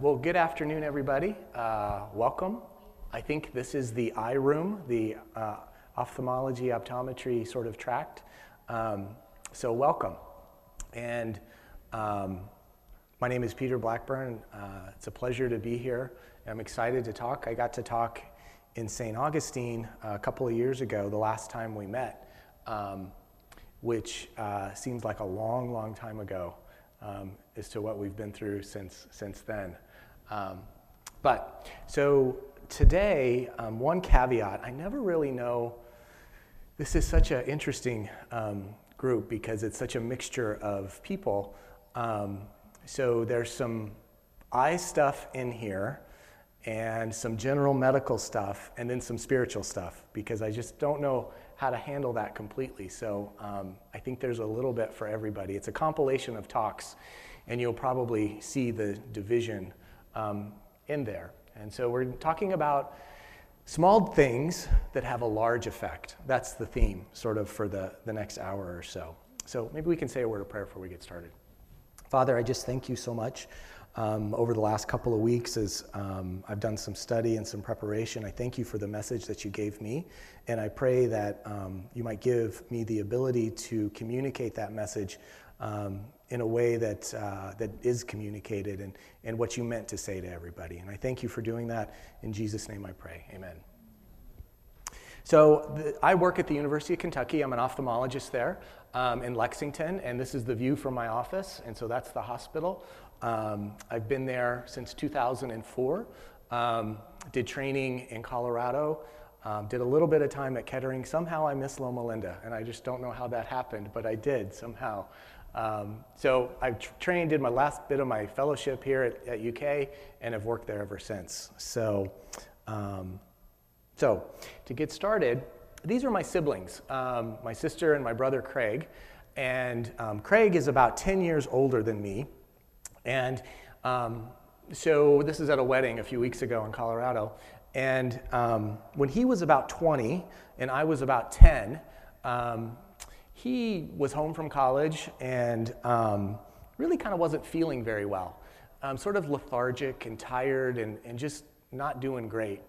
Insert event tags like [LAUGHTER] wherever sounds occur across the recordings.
Well, good afternoon, everybody. Uh, welcome. I think this is the eye room, the uh, ophthalmology, optometry sort of tract. Um, so, welcome. And um, my name is Peter Blackburn. Uh, it's a pleasure to be here. I'm excited to talk. I got to talk in St. Augustine a couple of years ago, the last time we met, um, which uh, seems like a long, long time ago um, as to what we've been through since, since then. Um, but so today, um, one caveat I never really know. This is such an interesting um, group because it's such a mixture of people. Um, so there's some eye stuff in here and some general medical stuff and then some spiritual stuff because I just don't know how to handle that completely. So um, I think there's a little bit for everybody. It's a compilation of talks, and you'll probably see the division um, in there. And so we're talking about small things that have a large effect. That's the theme, sort of, for the, the next hour or so. So maybe we can say a word of prayer before we get started. Father, I just thank you so much. Um, over the last couple of weeks, as um, I've done some study and some preparation, I thank you for the message that you gave me. And I pray that um, you might give me the ability to communicate that message um, in a way that, uh, that is communicated and, and what you meant to say to everybody. And I thank you for doing that. In Jesus' name I pray. Amen. So, the, I work at the University of Kentucky. I'm an ophthalmologist there um, in Lexington, and this is the view from my office. And so that's the hospital. Um, I've been there since 2004. Um, did training in Colorado. Um, did a little bit of time at Kettering. Somehow I miss Loma Linda, and I just don't know how that happened, but I did somehow. Um, so I trained, did my last bit of my fellowship here at, at UK, and have worked there ever since. So, um, so to get started, these are my siblings, um, my sister and my brother Craig. And um, Craig is about 10 years older than me. And um, so this is at a wedding a few weeks ago in Colorado. And um, when he was about 20 and I was about 10, he was home from college and um, really kind of wasn't feeling very well, um, sort of lethargic and tired and, and just not doing great.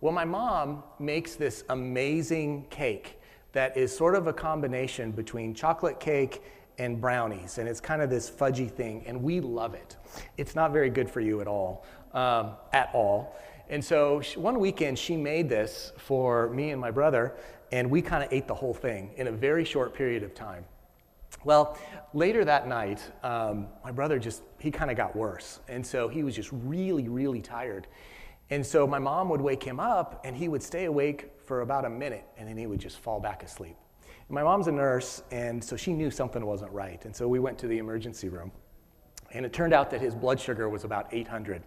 Well, my mom makes this amazing cake that is sort of a combination between chocolate cake and brownies, and it's kind of this fudgy thing, and we love it. It's not very good for you at all, um, at all. And so she, one weekend she made this for me and my brother, and we kind of ate the whole thing in a very short period of time. Well, later that night, um, my brother just, he kind of got worse. And so he was just really, really tired. And so my mom would wake him up, and he would stay awake for about a minute, and then he would just fall back asleep. And my mom's a nurse, and so she knew something wasn't right. And so we went to the emergency room. And it turned out that his blood sugar was about 800.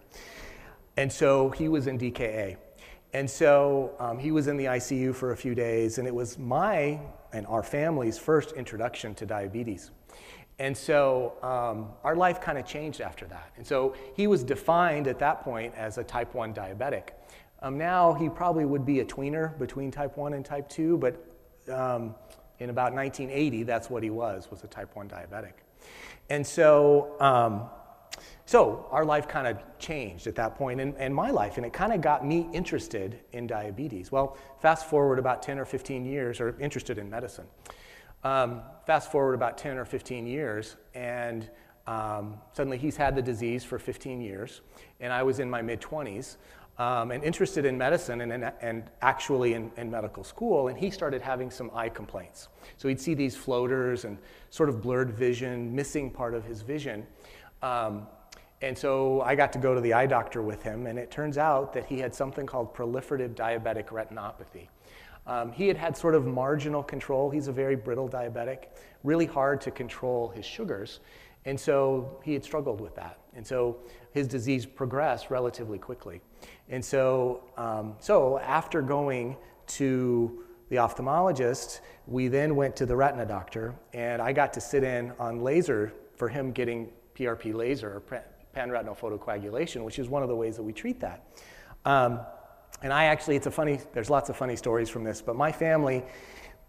And so he was in DKA. And so um, he was in the ICU for a few days, and it was my and our family's first introduction to diabetes. And so um, our life kind of changed after that. And so he was defined at that point as a type 1 diabetic. Um, now he probably would be a tweener between type 1 and type 2, but um, in about 1980, that's what he was, was a type 1 diabetic. And so um, so our life kind of changed at that point, and, and my life, and it kind of got me interested in diabetes. Well, fast forward about 10 or 15 years, or interested in medicine. Um, fast forward about 10 or 15 years, and um, suddenly he's had the disease for 15 years, and I was in my mid 20s. Um, and interested in medicine and, and, and actually in, in, medical school, and he started having some eye complaints. So he'd see these floaters and sort of blurred vision, missing part of his vision. Um, and so I got to go to the eye doctor with him, and it turns out that he had something called proliferative diabetic retinopathy. Um, he had had sort of marginal control. He's a very brittle diabetic, really hard to control his sugars. And so he had struggled with that. And so his disease progressed relatively quickly. And so, um, so after going to the ophthalmologist, we then went to the retina doctor, and I got to sit in on laser for him getting PRP laser, panretinal photocoagulation, which is one of the ways that we treat that. Um, and I actually, it's a funny, there's lots of funny stories from this, but my family,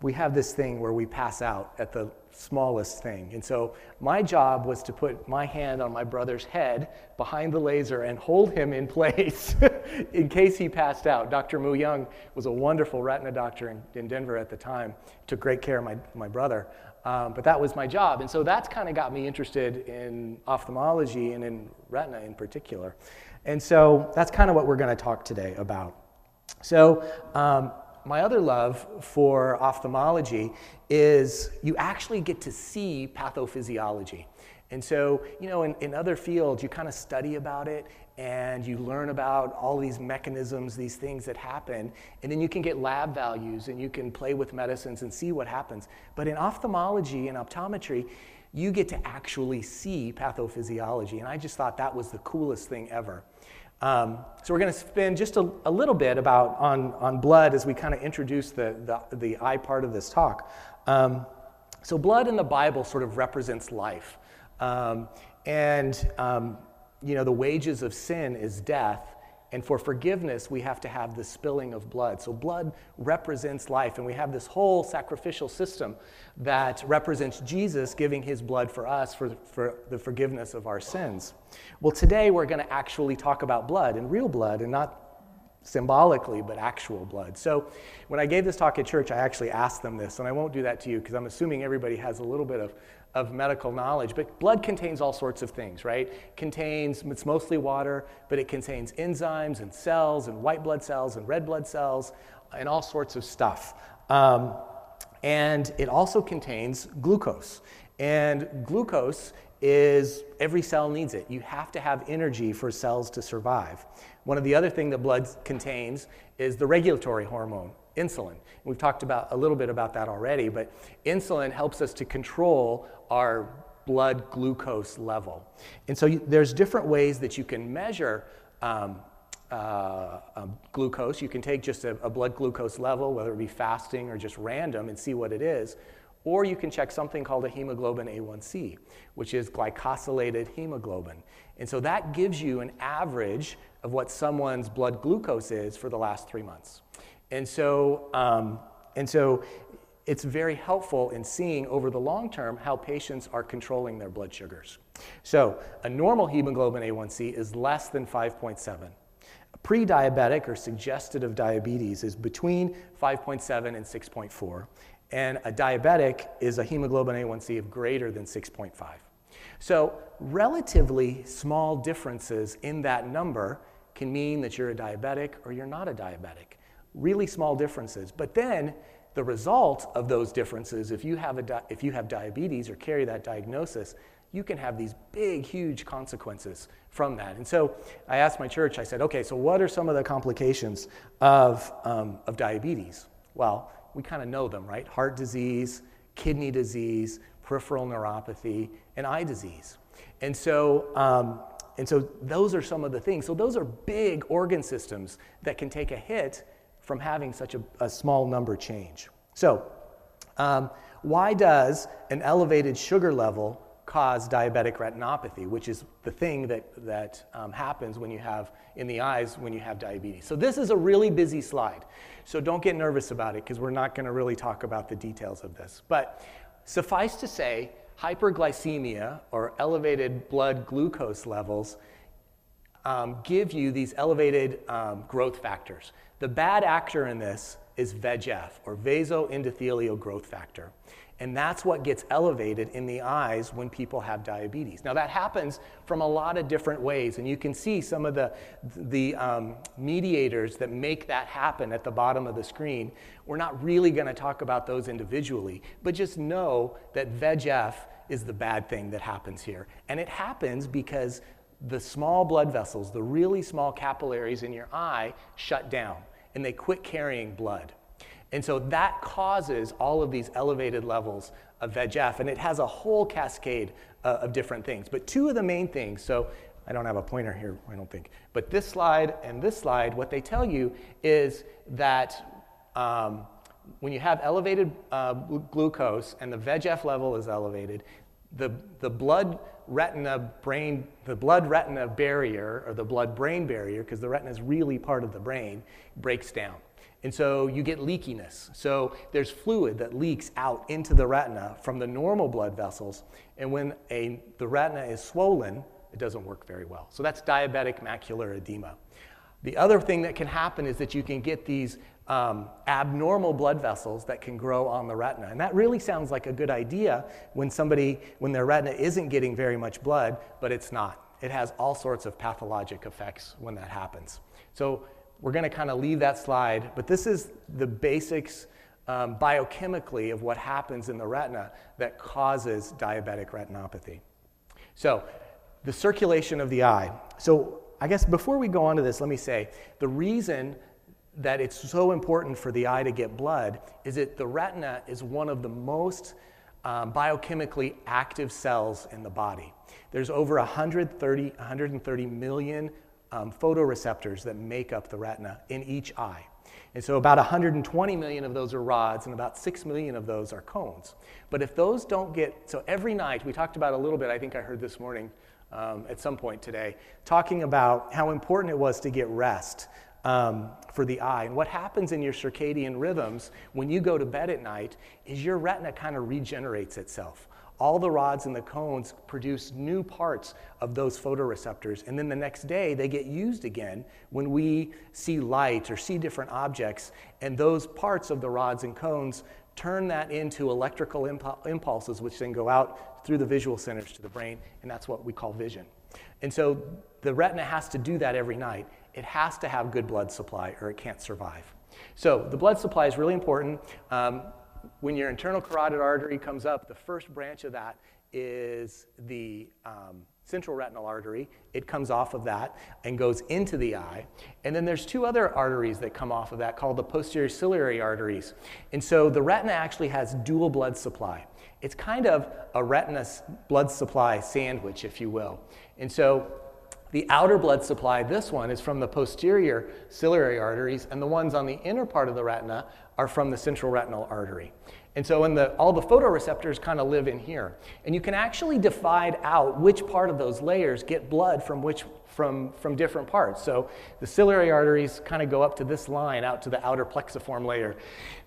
we have this thing where we pass out at the smallest thing. And so my job was to put my hand on my brother's head behind the laser and hold him in [LAUGHS] place [LAUGHS] in case he passed out. Dr. Mu Young was a wonderful retina doctor in, in Denver at the time, took great care of my, my brother. Um, but that was my job. And so that's kind of got me interested in ophthalmology and in retina in particular. And so that's kind of what we're going to talk today about. So, um, my other love for ophthalmology is you actually get to see pathophysiology. And so, you know, in, in other fields, you kind of study about it and you learn about all these mechanisms, these things that happen, and then you can get lab values and you can play with medicines and see what happens. But in ophthalmology and optometry, you get to actually see pathophysiology. And I just thought that was the coolest thing ever. Um, so we're going to spend just a, a, little bit about on, on blood as we kind of introduce the, the, the eye part of this talk. Um, so blood in the Bible sort of represents life. Um, and, um, you know, the wages of sin is death. And for forgiveness, we have to have the spilling of blood. So, blood represents life, and we have this whole sacrificial system that represents Jesus giving his blood for us for, for the forgiveness of our sins. Well, today we're going to actually talk about blood and real blood and not symbolically, but actual blood. So, when I gave this talk at church, I actually asked them this, and I won't do that to you because I'm assuming everybody has a little bit of of medical knowledge. But blood contains all sorts of things, right? Contains, it's mostly water, but it contains enzymes and cells and white blood cells and red blood cells and all sorts of stuff. Um, and it also contains glucose. And glucose is every cell needs it. You have to have energy for cells to survive. One of the other things that blood contains is the regulatory hormone, insulin. We've talked about a little bit about that already, but insulin helps us to control our blood glucose level. And so you, there's different ways that you can measure um, uh, um, glucose. You can take just a, a, blood glucose level, whether it be fasting or just random, and see what it is. Or you can check something called a hemoglobin A1C, which is glycosylated hemoglobin. And so that gives you an average of what someone's blood glucose is for the last three months. And so, um, and so it's very helpful in seeing over the long term how patients are controlling their blood sugars. So, a normal hemoglobin A1C is less than 5.7. Pre diabetic or suggested of diabetes is between 5.7 and 6.4. And a diabetic is a hemoglobin A1C of greater than 6.5. So, relatively small differences in that number can mean that you're a diabetic or you're not a diabetic really small differences. But then the result of those differences, if you have, a di- if you have diabetes or carry that diagnosis, you can have these big, huge consequences from that. And so I asked my church, I said, okay, so what are some of the complications of, um, of diabetes? Well, we kind of know them, right? Heart disease, kidney disease, peripheral neuropathy, and eye disease. And so, um, and so those are some of the things. So those are big organ systems that can take a hit from having such a, a small number change. So, um, why does an elevated sugar level cause diabetic retinopathy, which is the thing that, that um, happens when you have in the eyes when you have diabetes. So this is a really busy slide. So don't get nervous about it because we're not going to really talk about the details of this. But suffice to say, hyperglycemia or elevated blood glucose levels um, give you these elevated um, growth factors. The bad actor in this is VEGF, or vasoendothelial growth factor. And that's what gets elevated in the eyes when people have diabetes. Now, that happens from a lot of different ways, and you can see some of the, the um, mediators that make that happen at the bottom of the screen. We're not really going to talk about those individually, but just know that VEGF is the bad thing that happens here. And it happens because the small blood vessels, the really small capillaries in your eye, shut down and they quit carrying blood. And so that causes all of these elevated levels of VEGF, and it has a whole cascade uh, of different things. But two of the main things, so I don't have a pointer here, I don't think, but this slide and this slide, what they tell you is that um, when you have elevated uh, glucose and the VEGF level is elevated, the, the blood retina brain, the blood retina barrier, or the blood brain barrier, because the retina is really part of the brain, breaks down. And so you get leakiness. So there's fluid that leaks out into the retina from the normal blood vessels. And when a, the retina is swollen, it doesn't work very well. So that's diabetic macular edema. The other thing that can happen is that you can get these um, abnormal blood vessels that can grow on the retina. And that really sounds like a good idea when somebody, when their retina isn't getting very much blood, but it's not. It has all sorts of pathologic effects when that happens. So we're going to kind of leave that slide, but this is the basics um, biochemically of what happens in the retina that causes diabetic retinopathy. So, the circulation of the eye. So, I guess before we go on to this, let me say the reason that it's so important for the eye to get blood is that the retina is one of the most um, biochemically active cells in the body. There's over 130, 130 million um, photoreceptors that make up the retina in each eye. And so about 120 million of those are rods, and about 6 million of those are cones. But if those don't get, so every night, we talked about a little bit, I think I heard this morning um, at some point today, talking about how important it was to get rest um, for the eye. And what happens in your circadian rhythms when you go to bed at night is your retina kind of regenerates itself all the rods and the cones produce new parts of those photoreceptors. And then the next day, they get used again when we see light or see different objects. And those parts of the rods and cones turn that into electrical impulses, which then go out through the visual centers to the brain. And that's what we call vision. And so the retina has to do that every night. It has to have good blood supply or it can't survive. So the blood supply is really important. Um, when your internal carotid artery comes up, the first branch of that is the um, central retinal artery. It comes off of that and goes into the eye. And then there's two other arteries that come off of that called the posterior ciliary arteries. And so the retina actually has dual blood supply. It's kind of a retina blood supply sandwich, if you will. And so the outer blood supply, this one, is from the posterior ciliary arteries, and the ones on the inner part of the retina are from the central retinal artery. And so the, all the photoreceptors kind of live in here. And you can actually divide out which part of those layers get blood from which from, from different parts. So the ciliary arteries kind of go up to this line out to the outer plexiform layer.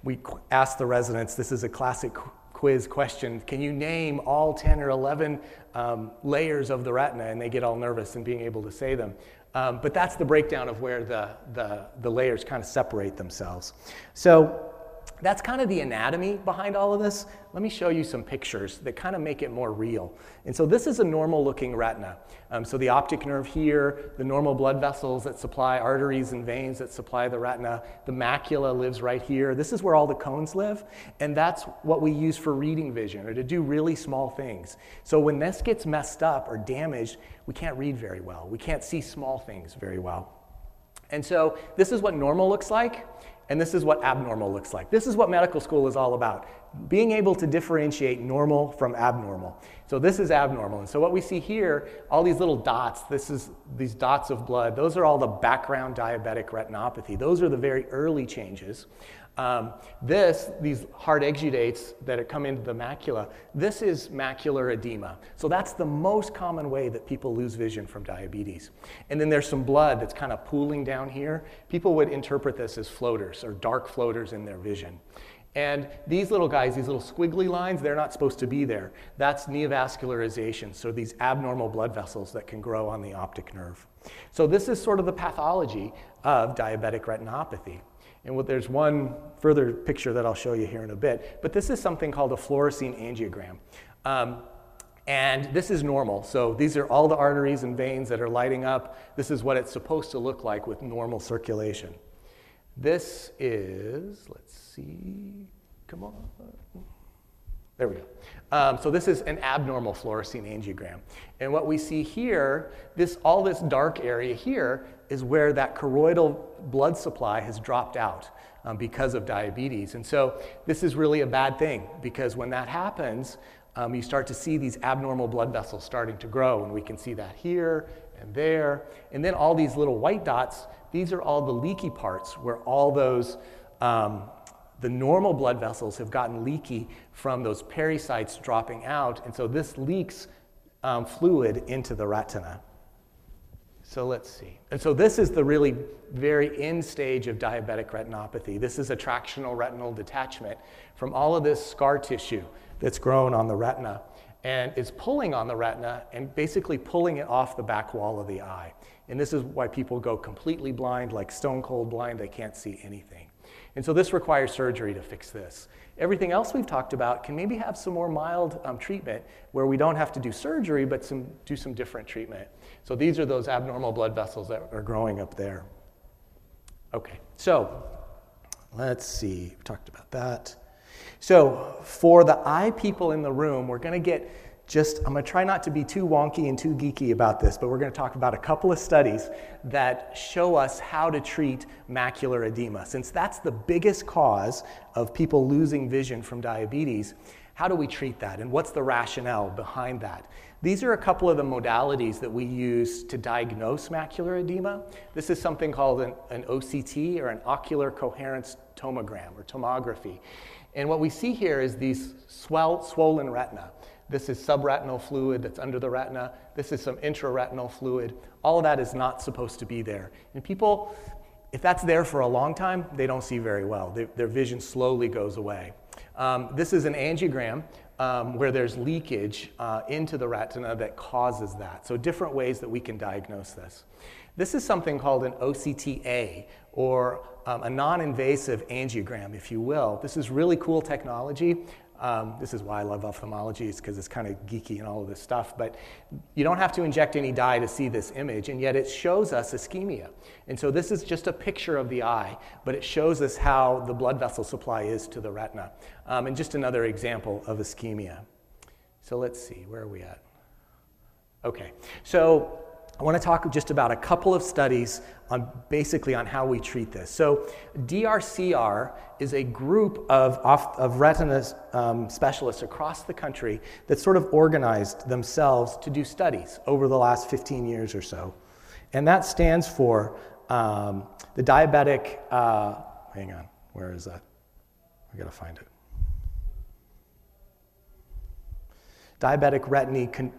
We ask the residents, this is a classic quiz question, can you name all 10 or 11 um, layers of the retina? And they get all nervous in being able to say them. Um, but that's the breakdown of where the, the, the layers kind of separate themselves. So that's kind of the anatomy behind all of this. Let me show you some pictures that kind of make it more real. And so this is a normal looking retina. Um, so the optic nerve here, the normal blood vessels that supply arteries and veins that supply the retina, the macula lives right here. This is where all the cones live. And that's what we use for reading vision or to do really small things. So when this gets messed up or damaged, we can't read very well. We can't see small things very well. And so this is what normal looks like. And this is what abnormal looks like. This is what medical school is all about being able to differentiate normal from abnormal. So this is abnormal. And so what we see here, all these little dots, this is these dots of blood, those are all the background diabetic retinopathy. Those are the very early changes. Um, this, these hard exudates that come into the macula, this is macular edema. So that's the most common way that people lose vision from diabetes. And then there's some blood that's kind of pooling down here. People would interpret this as floaters or dark floaters in their vision. And these little guys, these little squiggly lines, they're not supposed to be there. That's neovascularization, so these abnormal blood vessels that can grow on the optic nerve. So this is sort of the pathology of diabetic retinopathy. And there's one further picture that I'll show you here in a bit. But this is something called a fluorescein angiogram. Um, and this is normal. So these are all the arteries and veins that are lighting up. This is what it's supposed to look like with normal circulation. This is, let's see, come on. There we go. Um, so this is an abnormal fluorescein angiogram. And what we see here, this, all this dark area here is where that choroidal blood supply has dropped out um, because of diabetes. And so this is really a bad thing because when that happens, um, you start to see these abnormal blood vessels starting to grow. And we can see that here and there. And then all these little white dots, these are all the leaky parts where all those, um, the normal blood vessels have gotten leaky from those pericytes dropping out, and so this leaks um, fluid into the retina. So let's see. And so this is the really very end stage of diabetic retinopathy. This is a tractional retinal detachment from all of this scar tissue that's grown on the retina and is pulling on the retina and basically pulling it off the back wall of the eye. And this is why people go completely blind, like stone cold blind, they can't see anything. And so this requires surgery to fix this. Everything else we've talked about can maybe have some more mild um, treatment where we don't have to do surgery, but some, do some different treatment. So these are those abnormal blood vessels that are growing up there. Okay, so let's see, we talked about that. So for the eye people in the room, we're to get just, I'm going to try not to be too wonky and too geeky about this, but we're going to talk about a couple of studies that show us how to treat macular edema. Since that's the biggest cause of people losing vision from diabetes, how do we treat that? And what's the rationale behind that? These are a couple of the modalities that we use to diagnose macular edema. This is something called an, an OCT or an ocular coherence tomogram or tomography. And what we see here is these swell, swollen retina. This is subretinal fluid that's under the retina. This is some intraretinal fluid. All of that is not supposed to be there. And people, if that's there for a long time, they don't see very well. They, their vision slowly goes away. Um, this is an angiogram um, where there's leakage uh, into the retina that causes that. So, different ways that we can diagnose this. This is something called an OCTA, or um, a non invasive angiogram, if you will. This is really cool technology. Um, this is why I love ophthalmology, is because it's kind of geeky and all of this stuff. But you don't have to inject any dye to see this image, and yet it shows us ischemia. And so this is just a picture of the eye, but it shows us how the blood vessel supply is to the retina. Um, and just another example of ischemia. So let's see, where are we at? Okay, so I want to talk just about a couple of studies on basically on how we treat this. So, DRCR is a group of, of retina um, specialists across the country that sort of organized themselves to do studies over the last 15 years or so. And that stands for um, the diabetic, uh, hang on, where is that? I gotta find it. Diabetic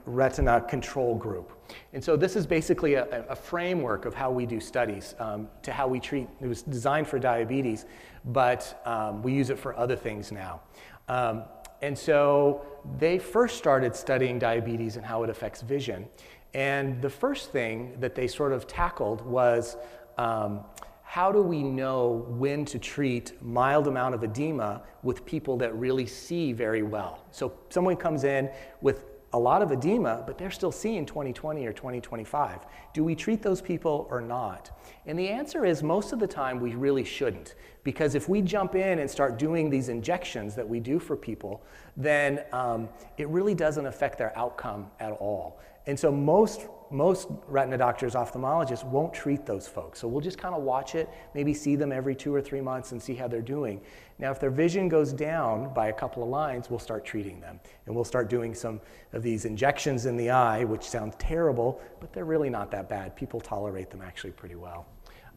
Retina Control Group. And so this is basically a, a framework of how we do studies, um, to how we treat. It was designed for diabetes, but um, we use it for other things now. Um, and so they first started studying diabetes and how it affects vision. And the first thing that they sort of tackled was um, how do we know when to treat mild amount of edema with people that really see very well? So someone comes in with a lot of edema, but they're still seeing 2020 or 2025. Do we treat those people or not? And the answer is most of the time we really shouldn't. Because if we jump in and start doing these injections that we do for people, then um, it really doesn't affect their outcome at all. And so most most retina doctors, ophthalmologists won't treat those folks. So we'll just kind of watch it, maybe see them every two or three months and see how they're doing. Now, if their vision goes down by a couple of lines, we'll start treating them. And we'll start doing some of these injections in the eye, which sound terrible, but they're really not that bad. People tolerate them actually pretty well.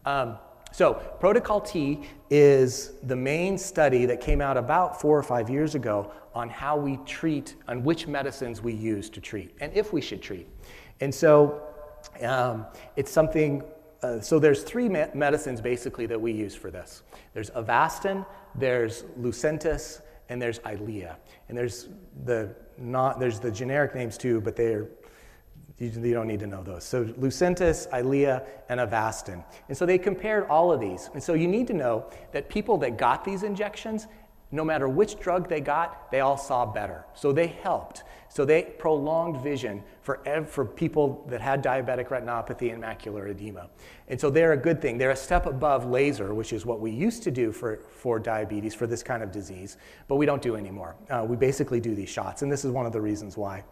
Um, so, Protocol T is the main study that came out about four or five years ago on how we treat, on which medicines we use to treat, and if we should treat. And so um, it's something, uh, so there's three me- medicines basically that we use for this. There's Avastin, there's Lucentis, and there's Eylea. And there's the, not, there's the generic names too, but they're, you, you don't need to know those. So Lucentis, Eylea, and Avastin. And so they compared all of these. And so you need to know that people that got these injections no matter which drug they got, they all saw better. So they helped. So they prolonged vision for, for people that had diabetic retinopathy and macular edema. And so they're a good thing. They're a step above laser, which is what we used to do for, for diabetes, for this kind of disease, but we don't do anymore. Uh, we basically do these shots, and this is one of the reasons why.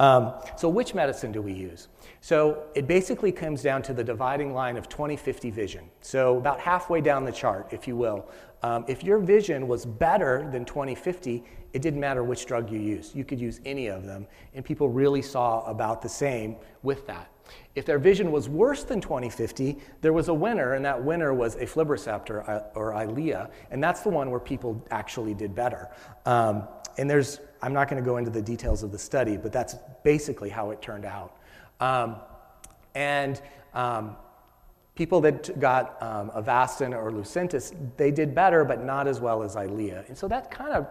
Um, so, which medicine do we use? So, it basically comes down to the dividing line of 20/50 vision. So, about halfway down the chart, if you will. Um, if your vision was better than 20/50, it didn't matter which drug you used. You could use any of them, and people really saw about the same with that. If their vision was worse than 2050, there was a winner, and that winner was aflibercept or, or Eylea, and that's the one where people actually did better. Um, and there's, I'm not going to go into the details of the study, but that's basically how it turned out. Um, and um, people that got um, Avastin or Lucentis, they did better, but not as well as Eylea. And so that kind of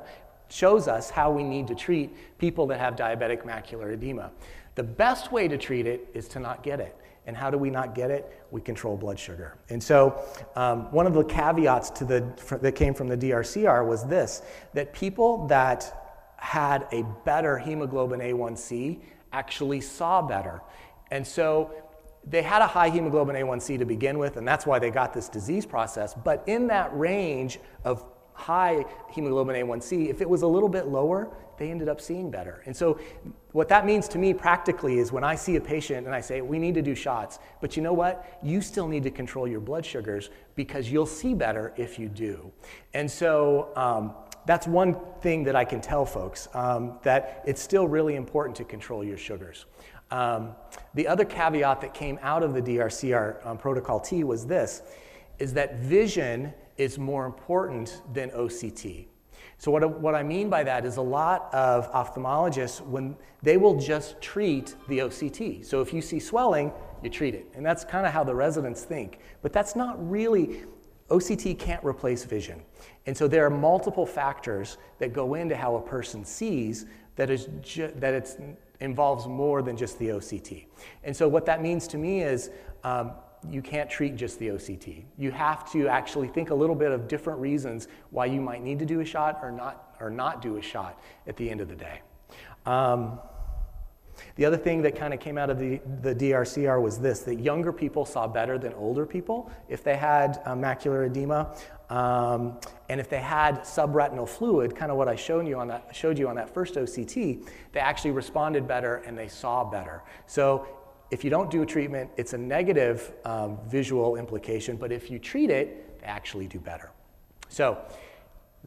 shows us how we need to treat people that have diabetic macular edema. The best way to treat it is to not get it. And how do we not get it? We control blood sugar. And so, um, one of the caveats to the, that came from the DRCR was this that people that had a better hemoglobin A1C actually saw better. And so, they had a high hemoglobin A1C to begin with, and that's why they got this disease process. But in that range of high hemoglobin A1C, if it was a little bit lower, they ended up seeing better. And so, what that means to me practically is when I see a patient and I say, we need to do shots, but you know what? You still need to control your blood sugars because you'll see better if you do. And so, um, that's one thing that I can tell folks um, that it's still really important to control your sugars. Um, the other caveat that came out of the DRCR um, protocol T was this is that vision is more important than OCT. So, what, what I mean by that is a lot of ophthalmologists, when they will just treat the OCT. So, if you see swelling, you treat it. And that's kind of how the residents think. But that's not really, OCT can't replace vision. And so, there are multiple factors that go into how a person sees that, is ju- that it involves more than just the OCT. And so, what that means to me is um, you can't treat just the OCT. You have to actually think a little bit of different reasons why you might need to do a shot or not, or not do a shot at the end of the day. Um, the other thing that kind of came out of the, the DRCR was this that younger people saw better than older people if they had uh, macular edema. Um, and if they had subretinal fluid, kind of what I showed you, on that, showed you on that first OCT, they actually responded better and they saw better. So if you don't do a treatment, it's a negative um, visual implication, but if you treat it, they actually do better. So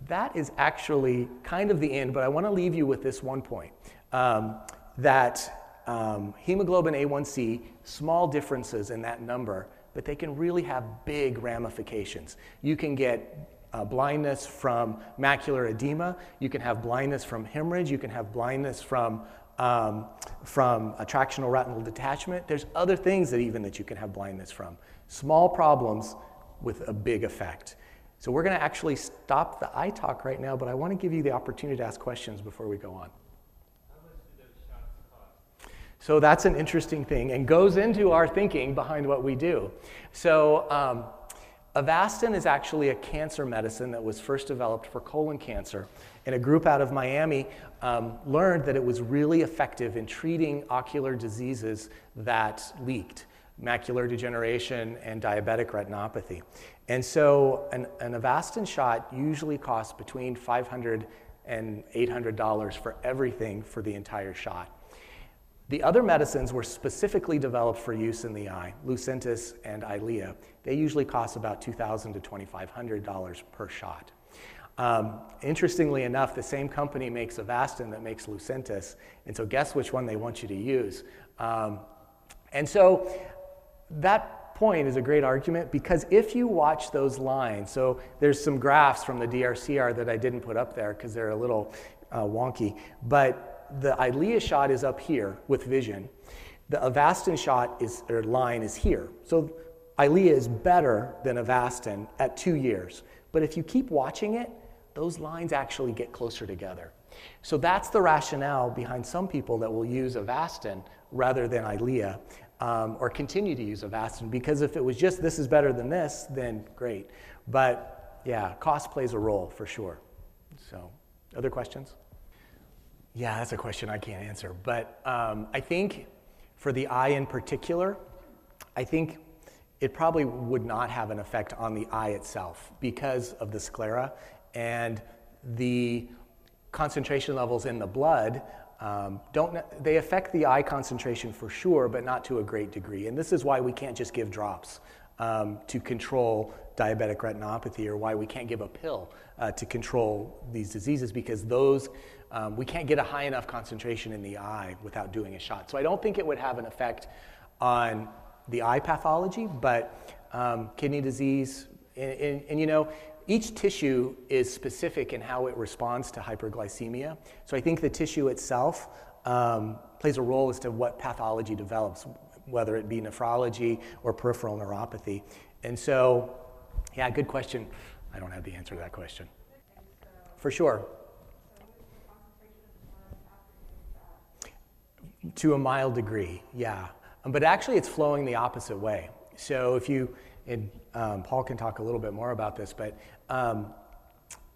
that is actually kind of the end, but I want to leave you with this one point um, that um, hemoglobin A1C, small differences in that number, but they can really have big ramifications. You can get uh, blindness from macular edema, you can have blindness from hemorrhage, you can have blindness from um, from a tractional retinal detachment. There's other things that even that you can have blindness from. Small problems with a big effect. So we're going to actually stop the eye talk right now, but I want to give you the opportunity to ask questions before we go on. So that's an interesting thing and goes into our thinking behind what we do. So um, Avastin is actually a cancer medicine that was first developed for colon cancer. And a group out of Miami um, learned that it was really effective in treating ocular diseases that leaked macular degeneration and diabetic retinopathy. And so an, an Avastin shot usually costs between $500 and $800 for everything for the entire shot. The other medicines were specifically developed for use in the eye, Lucentis and Eylea. They usually cost about $2,000 to $2,500 per shot. Um, interestingly enough, the same company makes Avastin that makes Lucentis, and so guess which one they want you to use. Um, and so that point is a great argument because if you watch those lines, so there's some graphs from the DRCR that I didn't put up there because they're a little uh, wonky, but the Eylea shot is up here with vision. The Avastin shot is, or line is here. So Eylea is better than Avastin at two years. But if you keep watching it, those lines actually get closer together. So that's the rationale behind some people that will use Avastin rather than Eylea um, or continue to use Avastin because if it was just this is better than this, then great. But yeah, cost plays a role for sure. So, other questions? Yeah, that's a question I can't answer. But um, I think for the eye in particular, I think it probably would not have an effect on the eye itself because of the sclera and the concentration levels in the blood um, don't they affect the eye concentration for sure, but not to a great degree. And this is why we can't just give drops um, to control diabetic retinopathy, or why we can't give a pill uh, to control these diseases, because those um, we can't get a high enough concentration in the eye without doing a shot. So I don't think it would have an effect on the eye pathology, but um, kidney disease, and, and, and, you know, each tissue is specific in how it responds to hyperglycemia. So I think the tissue itself um, plays a role as to what pathology develops, whether it be nephrology or peripheral neuropathy. And so, yeah, good question. I don't have the answer to that question. For sure. To a mild degree, yeah. Um, but actually, it's flowing the opposite way. So if you, and um, Paul can talk a little bit more about this, but um,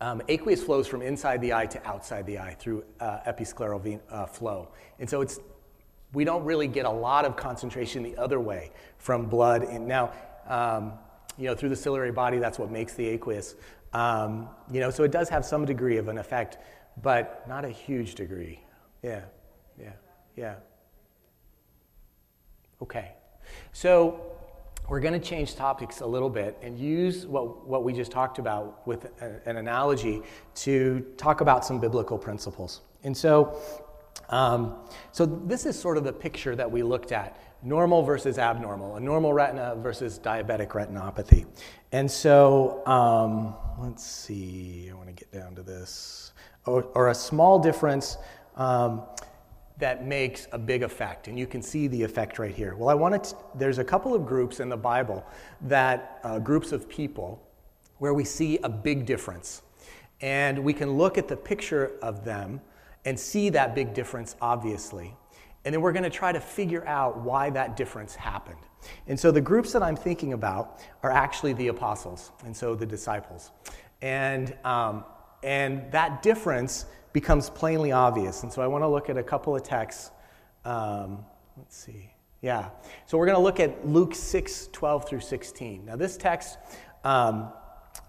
um, aqueous flows from inside the eye to outside the eye through uh, episcleral vein, uh, flow. And so it's, we don't really get a lot of concentration the other way from blood. And now, um, you know, through the ciliary body, that's what makes the aqueous. Um, you know, so it does have some degree of an effect, but not a huge degree. Yeah, yeah, yeah. Okay. So we're going to change topics a little bit and use what, what we just talked about with a, an analogy to talk about some biblical principles. And so, um, so this is sort of the picture that we looked at normal versus abnormal, a normal retina versus diabetic retinopathy. And so, um, let's see, I want to get down to this. Or, or a small difference. Um, that makes a big effect, and you can see the effect right here. Well, I wanted to, there's a couple of groups in the Bible that uh, groups of people where we see a big difference, and we can look at the picture of them and see that big difference obviously, and then we're going to try to figure out why that difference happened. And so the groups that I'm thinking about are actually the apostles, and so the disciples, and um, and that difference becomes plainly obvious. And so I want to look at a couple of texts. Um, let's see. Yeah. So we're going to look at Luke 6 12 through 16. Now, this text um,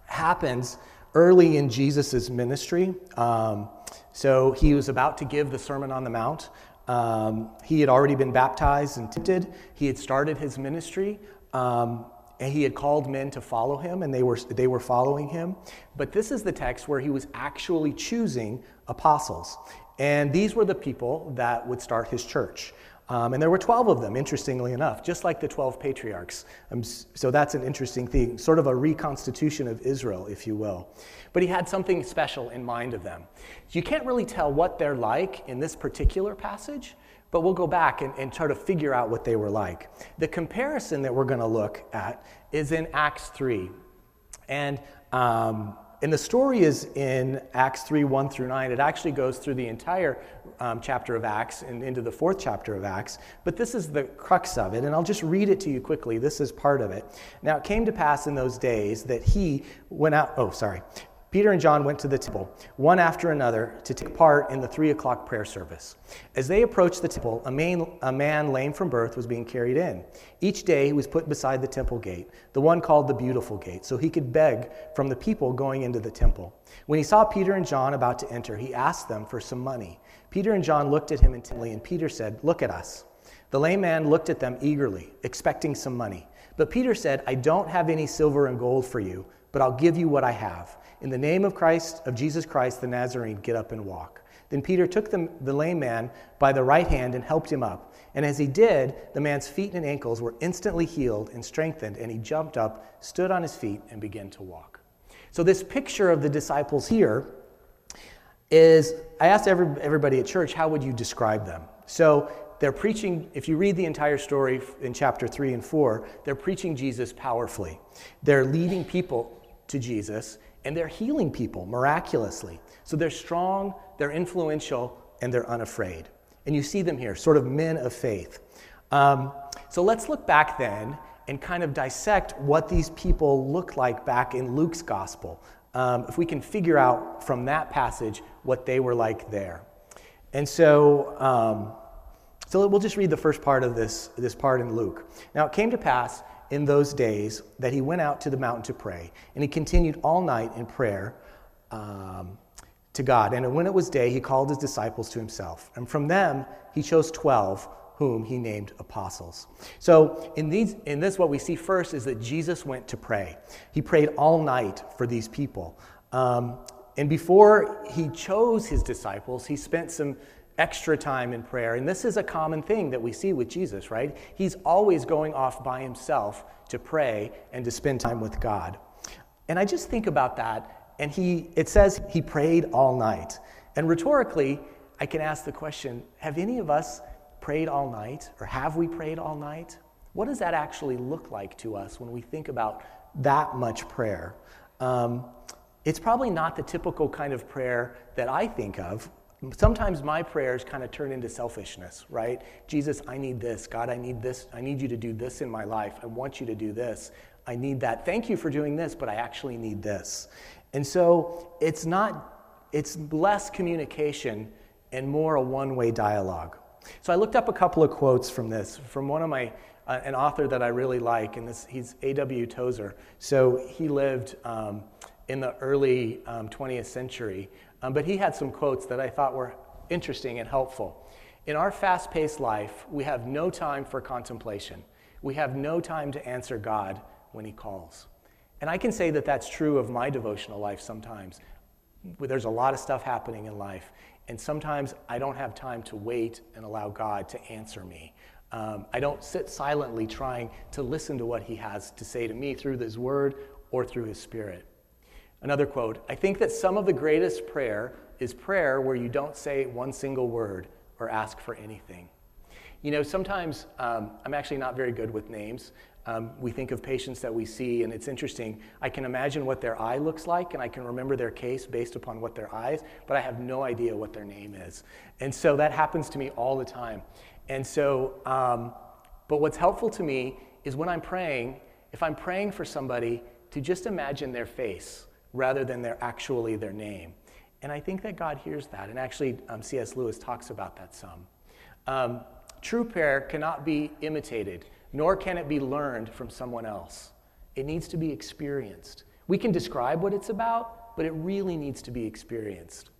happens early in Jesus' ministry. Um, so he was about to give the Sermon on the Mount. Um, he had already been baptized and tempted. He had started his ministry. Um, and he had called men to follow him, and they were, they were following him. But this is the text where he was actually choosing apostles. And these were the people that would start his church. Um, and there were 12 of them, interestingly enough, just like the 12 patriarchs. Um, so that's an interesting thing, sort of a reconstitution of Israel, if you will. But he had something special in mind of them. You can't really tell what they're like in this particular passage, but we'll go back and, and try to figure out what they were like. The comparison that we're going to look at is in Acts 3. And, um, and the story is in Acts 3 1 through 9. It actually goes through the entire um, chapter of Acts and into the fourth chapter of Acts. But this is the crux of it, and I'll just read it to you quickly. This is part of it. Now, it came to pass in those days that he went out. Oh, sorry. Peter and John went to the temple, one after another, to take part in the three o'clock prayer service. As they approached the temple, a man, a man lame from birth was being carried in. Each day he was put beside the temple gate, the one called the Beautiful Gate, so he could beg from the people going into the temple. When he saw Peter and John about to enter, he asked them for some money. Peter and John looked at him intently, and Peter said, Look at us. The lame man looked at them eagerly, expecting some money. But Peter said, I don't have any silver and gold for you, but I'll give you what I have. In the name of Christ, of Jesus Christ the Nazarene, get up and walk. Then Peter took the, the lame man by the right hand and helped him up. And as he did, the man's feet and ankles were instantly healed and strengthened, and he jumped up, stood on his feet, and began to walk. So, this picture of the disciples here is I asked every, everybody at church, how would you describe them? So, they're preaching, if you read the entire story in chapter 3 and 4, they're preaching Jesus powerfully. They're leading people to Jesus, and they're healing people miraculously. So they're strong, they're influential, and they're unafraid. And you see them here, sort of men of faith. Um, so let's look back then and kind of dissect what these people look like back in Luke's gospel. Um, if we can figure out from that passage what they were like there. And so, um, so we'll just read the first part of this, this part in Luke. Now it came to pass in those days that he went out to the mountain to pray, and he continued all night in prayer um, to God. And when it was day, he called his disciples to himself, and from them he chose twelve, whom he named apostles. So in these, in this, what we see first is that Jesus went to pray. He prayed all night for these people. Um, and before he chose his disciples, he spent some extra time in prayer. And this is a common thing that we see with Jesus, right? He's always going off by himself to pray and to spend time with God. And I just think about that, and he, it says he prayed all night. And rhetorically, I can ask the question have any of us prayed all night, or have we prayed all night? What does that actually look like to us when we think about that much prayer? Um, it's probably not the typical kind of prayer that I think of. Sometimes my prayers kind of turn into selfishness, right? Jesus, I need this. God, I need this. I need you to do this in my life. I want you to do this. I need that. Thank you for doing this, but I actually need this. And so it's not, it's less communication and more a one way dialogue. So I looked up a couple of quotes from this from one of my uh, an author that I really like, and this he's A.W. Tozer. So he lived um, in the early um, 20th century, um, but he had some quotes that I thought were interesting and helpful. In our fast-paced life, we have no time for contemplation. We have no time to answer God when He calls. And I can say that that's true of my devotional life sometimes. There's a lot of stuff happening in life, and sometimes I don't have time to wait and allow God to answer me. Um, I don't sit silently trying to listen to what he has to say to me through his word or through his spirit. Another quote I think that some of the greatest prayer is prayer where you don't say one single word or ask for anything. You know, sometimes um, I'm actually not very good with names. Um, we think of patients that we see, and it's interesting. I can imagine what their eye looks like, and I can remember their case based upon what their eyes, but I have no idea what their name is. And so that happens to me all the time. And so, um, but what's helpful to me is when I'm praying, if I'm praying for somebody, to just imagine their face rather than their actually their name. And I think that God hears that. And actually, um, C.S. Lewis talks about that some. Um, true prayer cannot be imitated, nor can it be learned from someone else. It needs to be experienced. We can describe what it's about, but it really needs to be experienced.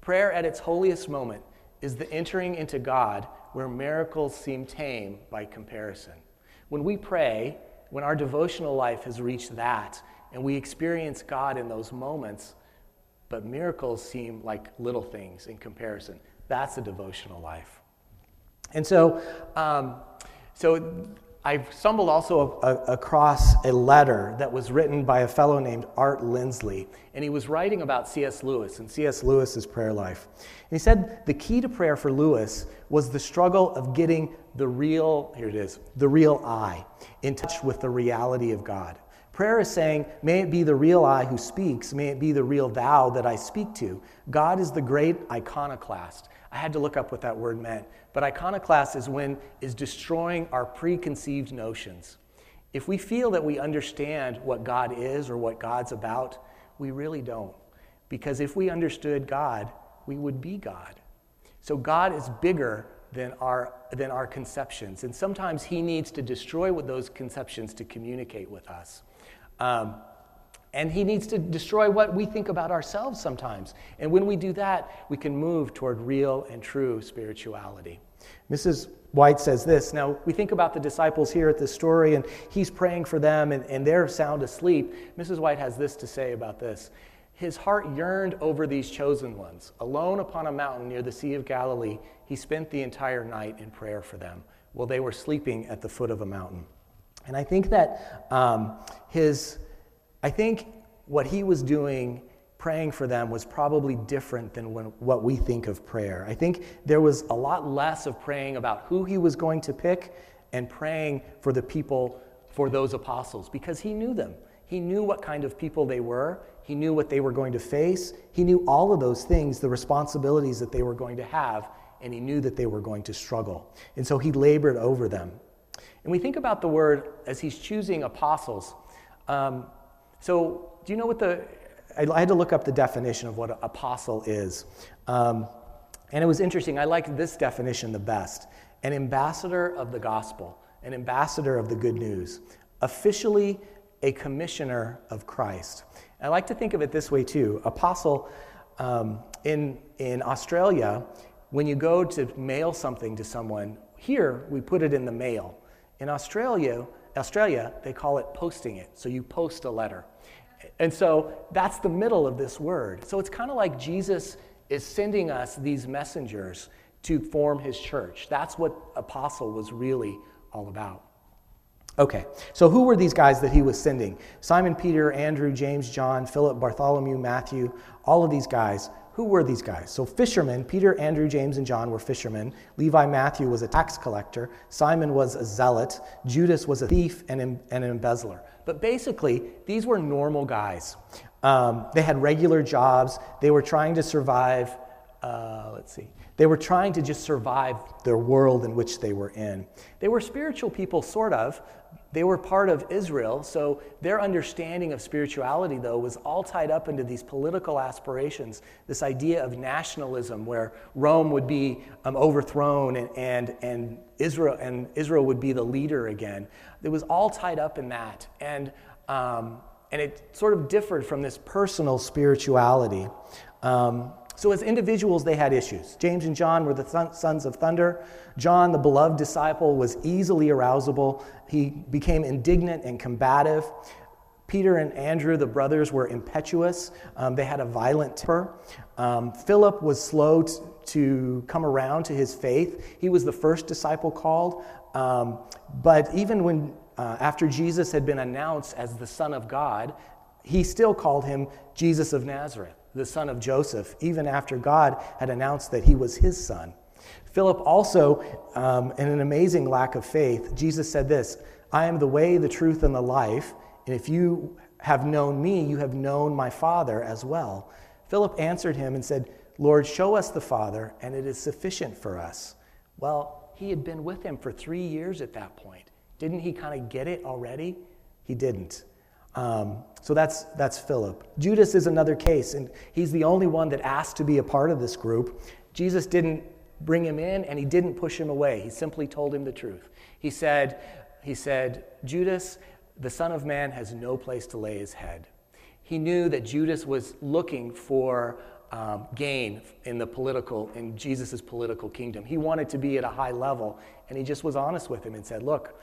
Prayer at its holiest moment is the entering into God where miracles seem tame by comparison. When we pray, when our devotional life has reached that, and we experience God in those moments, but miracles seem like little things in comparison, that's a devotional life. And so, um, so I stumbled also a, a, across a letter that was written by a fellow named Art Lindsley, and he was writing about C.S. Lewis and C.S. Lewis's prayer life. And he said the key to prayer for Lewis was the struggle of getting the real, here it is, the real I, in touch with the reality of God. Prayer is saying, May it be the real I who speaks, may it be the real thou that I speak to. God is the great iconoclast. I had to look up what that word meant. But iconoclast is when is destroying our preconceived notions. If we feel that we understand what God is or what God's about, we really don't. Because if we understood God, we would be God. So God is bigger than our, than our conceptions. And sometimes He needs to destroy those conceptions to communicate with us. Um, and he needs to destroy what we think about ourselves sometimes. And when we do that, we can move toward real and true spirituality. Mrs. White says this. Now, we think about the disciples here at this story, and he's praying for them, and, and they're sound asleep. Mrs. White has this to say about this His heart yearned over these chosen ones. Alone upon a mountain near the Sea of Galilee, he spent the entire night in prayer for them while they were sleeping at the foot of a mountain. And I think that um, his I think what he was doing, praying for them, was probably different than when, what we think of prayer. I think there was a lot less of praying about who he was going to pick and praying for the people, for those apostles, because he knew them. He knew what kind of people they were. He knew what they were going to face. He knew all of those things, the responsibilities that they were going to have, and he knew that they were going to struggle. And so he labored over them. And we think about the word as he's choosing apostles. Um, so, do you know what the. I had to look up the definition of what an apostle is. Um, and it was interesting. I liked this definition the best an ambassador of the gospel, an ambassador of the good news, officially a commissioner of Christ. And I like to think of it this way too. Apostle um, in, in Australia, when you go to mail something to someone, here we put it in the mail. In Australia, Australia, they call it posting it. So you post a letter. And so that's the middle of this word. So it's kind of like Jesus is sending us these messengers to form his church. That's what apostle was really all about. Okay, so who were these guys that he was sending? Simon Peter, Andrew, James, John, Philip, Bartholomew, Matthew, all of these guys. Who were these guys? So, fishermen, Peter, Andrew, James, and John were fishermen. Levi Matthew was a tax collector. Simon was a zealot. Judas was a thief and, an embezzler. But basically, these were normal guys. Um, they had regular jobs. They were trying to survive. Uh, let's see. They were trying to just survive their world in which they were in. They were spiritual people, sort of, they were part of Israel, so their understanding of spirituality, though, was all tied up into these political aspirations, this idea of nationalism, where Rome would be um, overthrown and, and, and, Israel, and Israel would be the leader again. It was all tied up in that. And, um, and it sort of differed from this personal spirituality. Um, so, as individuals, they had issues. James and John were the sons of thunder. John, the beloved disciple, was easily arousable. He became indignant and combative. Peter and Andrew, the brothers, were impetuous. Um, they had a violent temper. Um, Philip was slow t- to come around to his faith. He was the first disciple called. Um, but even when, uh, after Jesus had been announced as the Son of God, he still called him Jesus of Nazareth the son of Joseph, even after God had announced that he was his son. Philip also, um, in an amazing lack of faith, Jesus said this I am the way, the truth, and the life, and if you have known me, you have known my Father as well. Philip answered him and said, Lord, show us the Father, and it is sufficient for us. Well, he had been with him for three years at that point. Didn't he kind of get it already? He didn't. Um, so that's, that's Philip. Judas is another case, and he's the only one that asked to be a part of this group. Jesus didn't bring him in and he didn't push him away. He simply told him the truth. He said, he said, Judas, the Son of Man has no place to lay his head. He knew that Judas was looking for um, gain in the political, in Jesus' political kingdom. He wanted to be at a high level, and he just was honest with him and said, Look,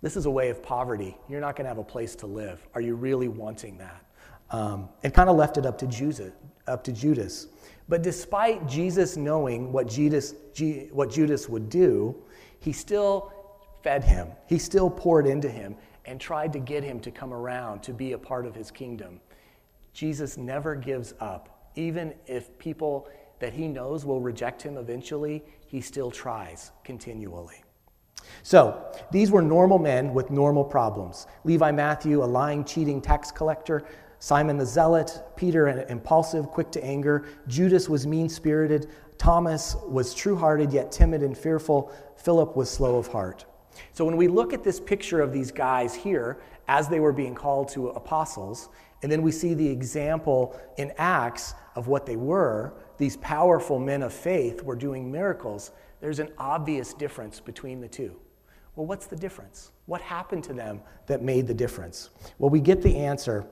this is a way of poverty. You're not going to have a place to live. Are you really wanting that? Um, and kind of left it up to Judas. Up to Judas. But despite Jesus knowing what Judas, G, what Judas would do, he still fed him. He still poured into him and tried to get him to come around to be a part of his kingdom. Jesus never gives up. Even if people that he knows will reject him eventually, he still tries continually. So, these were normal men with normal problems. Levi Matthew, a lying, cheating tax collector. Simon the zealot. Peter, an impulsive, quick to anger. Judas was mean spirited. Thomas was true hearted yet timid and fearful. Philip was slow of heart. So, when we look at this picture of these guys here as they were being called to apostles, and then we see the example in Acts of what they were, these powerful men of faith were doing miracles there's an obvious difference between the two. Well, what's the difference? What happened to them that made the difference? Well, we get the answer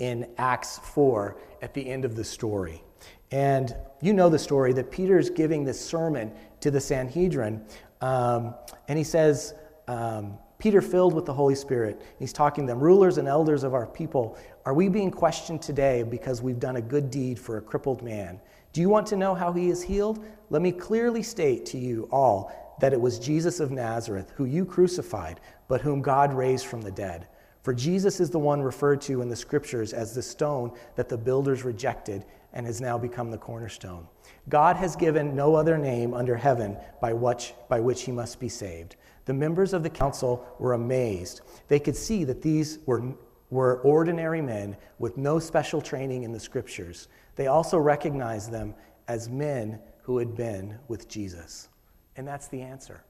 in Acts 4 at the end of the story. And you know the story that Peter's giving this sermon to the Sanhedrin, um, and he says, um, Peter, filled with the Holy Spirit, he's talking to them, rulers and elders of our people, are we being questioned today because we've done a good deed for a crippled man? Do you want to know how he is healed? Let me clearly state to you all that it was Jesus of Nazareth, who you crucified, but whom God raised from the dead. For Jesus is the one referred to in the scriptures as the stone that the builders rejected and has now become the cornerstone. God has given no other name under heaven by which, by which he must be saved. The members of the council were amazed. They could see that these were, were ordinary men with no special training in the scriptures. They also recognized them as men who had been with Jesus. And that's the answer.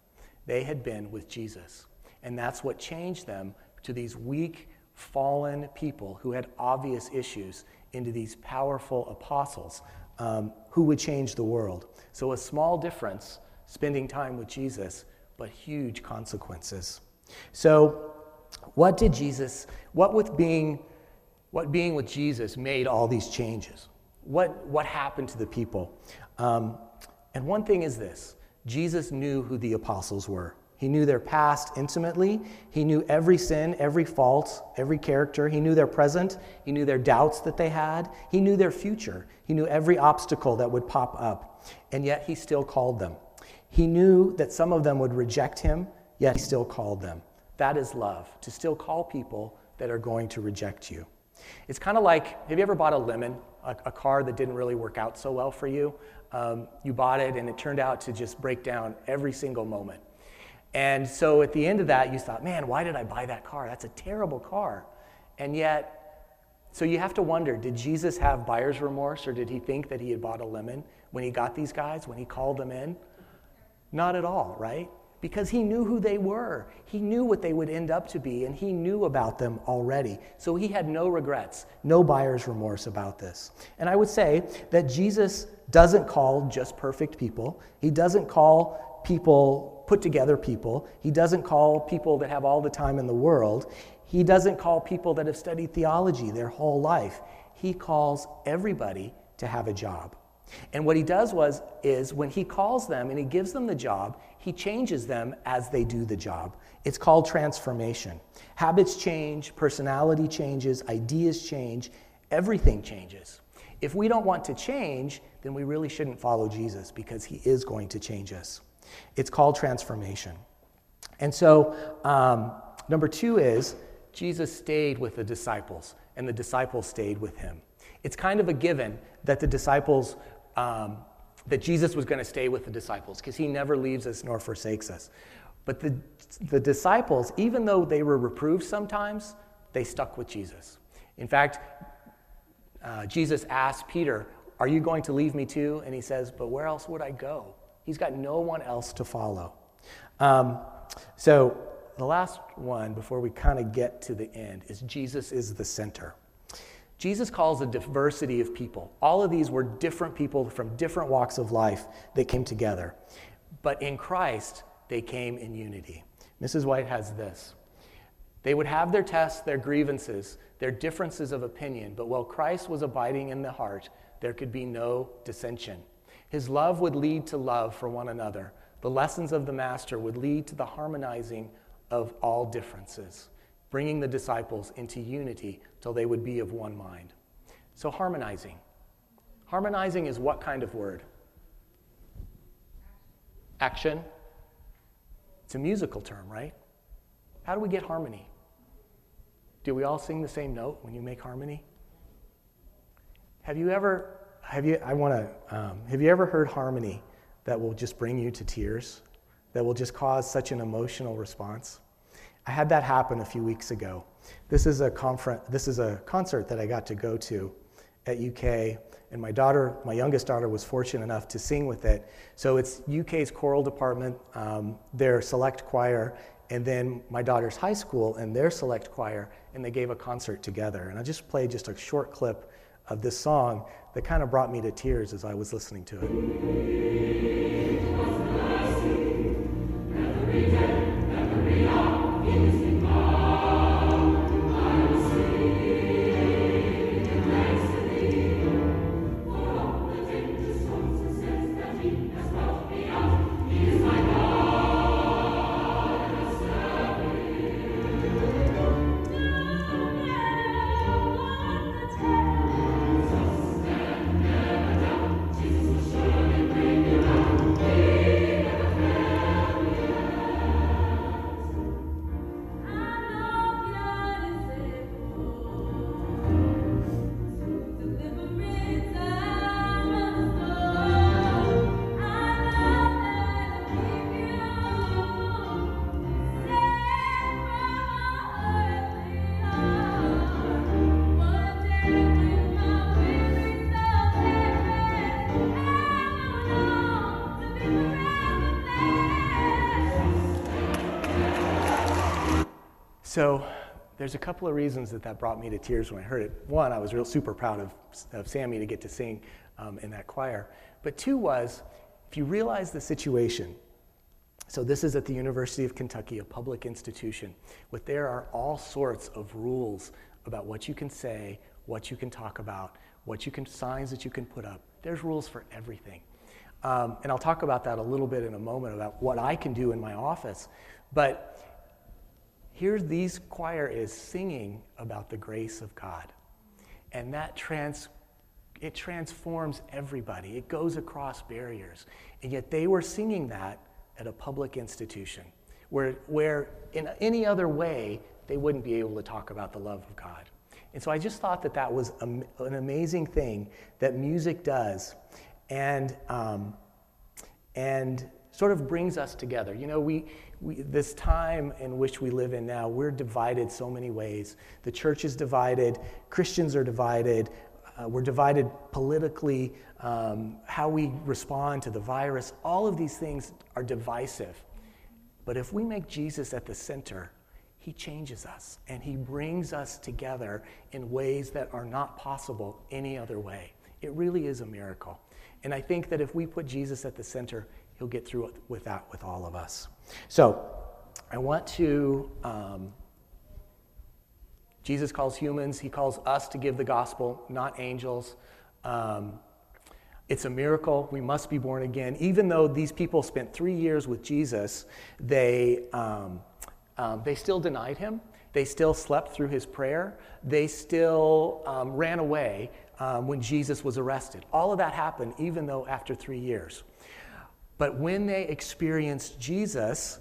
They had been with Jesus. And that's what changed them to these weak, fallen people who had obvious issues into these powerful apostles um, who would change the world. So, a small difference, spending time with Jesus, but huge consequences. So, what did Jesus, what with being, what being with Jesus made all these changes? What, what happened to the people. Um, and one thing is this Jesus knew who the apostles were. He knew their past intimately. He knew every sin, every fault, every character. He knew their present. He knew their doubts that they had. He knew their future. He knew every obstacle that would pop up. and yet he still called them. He knew that some of them would reject him, yet he still called them. That is love, to still call people that are going to reject you. It's kind of like have you ever bought a lemon, a, a, car that didn't really work out so well for you? Um, you bought it and it turned out to just break down every single moment. And so at the end of that, you thought, man, why did I buy that car? That's a terrible car. And yet, so you have to wonder did Jesus have buyer's remorse or did he think that he had bought a lemon when he got these guys, when he called them in? Not at all, right? Because he knew who they were. He knew what they would end up to be, and he knew about them already. So he had no regrets, no buyer's remorse about this. And I would say that Jesus doesn't call just perfect people, he doesn't call people, put together people, he doesn't call people that have all the time in the world. He doesn't call people that have studied theology their whole life. He calls everybody to have a job. And what he does was is when he calls them and he gives them the job, he changes them as they do the job. It's called transformation. Habits change, personality changes, ideas change, everything changes. If we don't want to change, then we really shouldn't follow Jesus because he is going to change us. It's called transformation. And so, um, number two is Jesus stayed with the disciples, and the disciples stayed with him. It's kind of a given that the disciples, um, that Jesus was going to stay with the disciples because he never leaves us nor forsakes us. But the, the disciples, even though they were reproved sometimes, they stuck with Jesus. In fact, uh, Jesus asked Peter, Are you going to leave me too? And he says, But where else would I go? He's got no one else to follow. Um, so the last one, before we kind of get to the end, is Jesus is the center. Jesus calls a diversity of people. All of these were different people from different walks of life that came together. But in Christ, they came in unity. Mrs. White has this. They would have their tests, their grievances, their differences of opinion, but while Christ was abiding in the heart, there could be no dissension. His love would lead to love for one another. The lessons of the Master would lead to the harmonizing of all differences, bringing the disciples into unity till they would be of one mind. So, harmonizing. Harmonizing is what kind of word? Action. It's a musical term, right? How do we get harmony? Do we all sing the same note when you make harmony? Have you ever, have you, I want to, um, have you ever heard harmony that will just bring you to tears? that will just cause such an emotional response. I had that happen a few weeks ago. This is a conference, this is a concert that I got to go to at UK, and my daughter, my youngest daughter, was fortunate enough to sing with it. So it's UK's choral department, um, their select choir, and then my daughter's high school and their select choir, and they gave a concert together. And I just played just a short clip of this song that kind of brought me to tears as I was listening to it. So there's a couple of reasons that that brought me to tears when I heard it. One, I was real super proud of, of Sammy to get to sing um, in that choir. But two was, if you realize the situation, so this is at the University of Kentucky, a public institution, but there are all sorts of rules about what you can say, what you can talk about, what you can signs that you can put up. There's rules for everything. Um, and I'll talk about that a little bit in a moment about what I can do in my office. But here these choir is singing about the grace of God. And that trans it transforms everybody, it goes across barriers. And yet they were singing that at a public institution where, where in any other way they wouldn't be able to talk about the love of God. And so I just thought that that was an amazing thing that music does and, um, and sort of brings us together. You know, we, we, this time in which we live in now, we're divided so many ways. The church is divided, Christians are divided, uh, we're divided politically, um, how we respond to the virus, all of these things are divisive. But if we make Jesus at the center, he changes us and he brings us together in ways that are not possible any other way. It really is a miracle. And I think that if we put Jesus at the center, he'll get through with that with all of us. So I want to. Um, Jesus calls humans, he calls us to give the gospel, not angels. Um, it's a miracle. We must be born again. Even though these people spent three years with Jesus, they, um, um, they still denied him. They still slept through his prayer. They still um, ran away um, when Jesus was arrested. All of that happened even though after three years. But when they experienced Jesus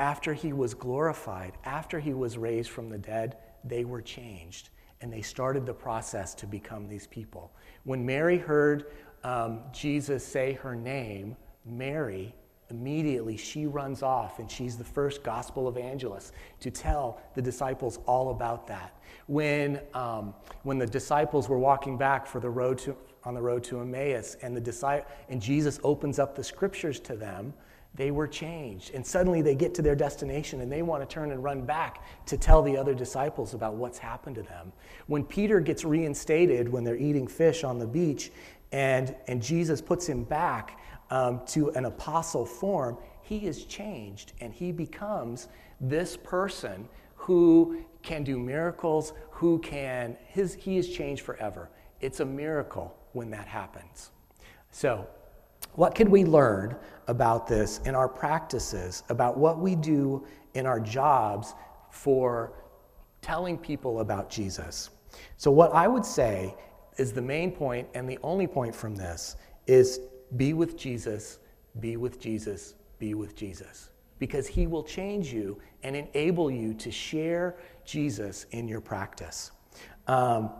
after he was glorified, after he was raised from the dead, they were changed and they started the process to become these people. When Mary heard um, Jesus say her name, Mary, immediately she runs off and she's the first gospel evangelist to tell the disciples all about that. When, um, when the disciples were walking back for the road to, on the road to Emmaus, and, the and Jesus opens up the scriptures to them, they were changed. And suddenly they get to their destination and they want to turn and run back to tell the other disciples about what's happened to them. When Peter gets reinstated when they're eating fish on the beach and, and Jesus puts him back um, to an apostle form, he is changed and he becomes this person who can do miracles, who can, his, he is changed forever. It's a miracle when that happens. So, what can we learn about this in our practices, about what we do in our jobs for telling people about Jesus? So, what I would say is the main point and the only point from this is be with Jesus, be with Jesus, be with Jesus. Because he will change you and enable you to share Jesus in your practice. Um,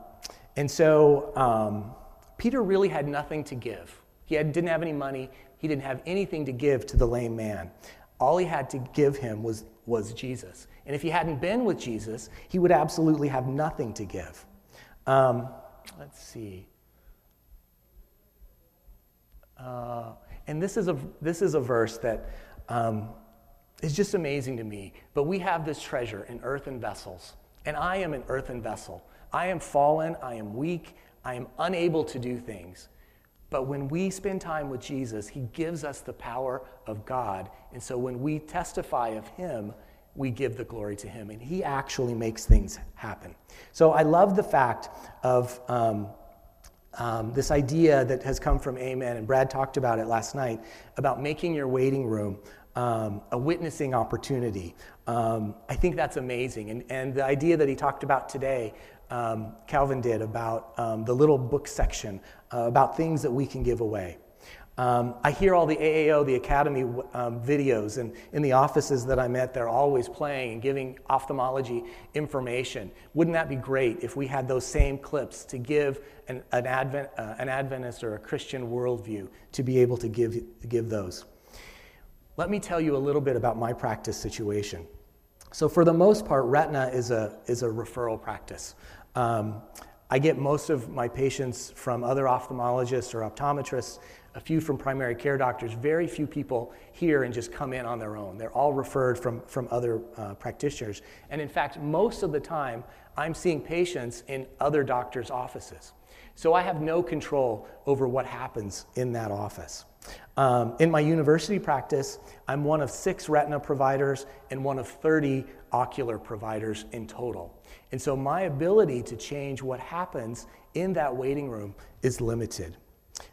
and so, um, Peter really had nothing to give. He had, didn't have any money, he didn't have anything to give to the lame man. All he had to give him was, was Jesus. And if he hadn't been with Jesus, he would absolutely have nothing to give. Um, let's see. Uh, and this is, a, this is a verse that um, is just amazing to me. But we have this treasure in earthen vessels. And I am an earthen vessel. I am fallen, I am weak, I am unable to do things. But when we spend time with Jesus, He gives us the power of God. And so when we testify of Him, we give the glory to Him. And He actually makes things happen. So I love the fact of um, um, this idea that has come from Amen, and Brad talked about it last night, about making your waiting room um, a witnessing opportunity. Um, I think that's amazing. And, and the idea that he talked about today um, Calvin did about um, the little book section uh, about things that we can give away. Um, I hear all the AAO, the Academy um, videos, and in the offices that I'm at, they're always playing and giving ophthalmology information. Wouldn't that be great if we had those same clips to give an, an, Advent, uh, an Adventist or a Christian worldview to be able to give, give those? Let me tell you a little bit about my practice situation. So, for the most part, retina is a, is a referral practice. Um, I get most of my patients from other ophthalmologists or optometrists, a few from primary care doctors. Very few people here and just come in on their own. They're all referred from, from other uh, practitioners. And in fact, most of the time, I'm seeing patients in other doctors' offices. So I have no control over what happens in that office. Um, in my university practice, I'm one of six retina providers and one of 30 ocular providers in total. And so my ability to change what happens in that waiting room is limited.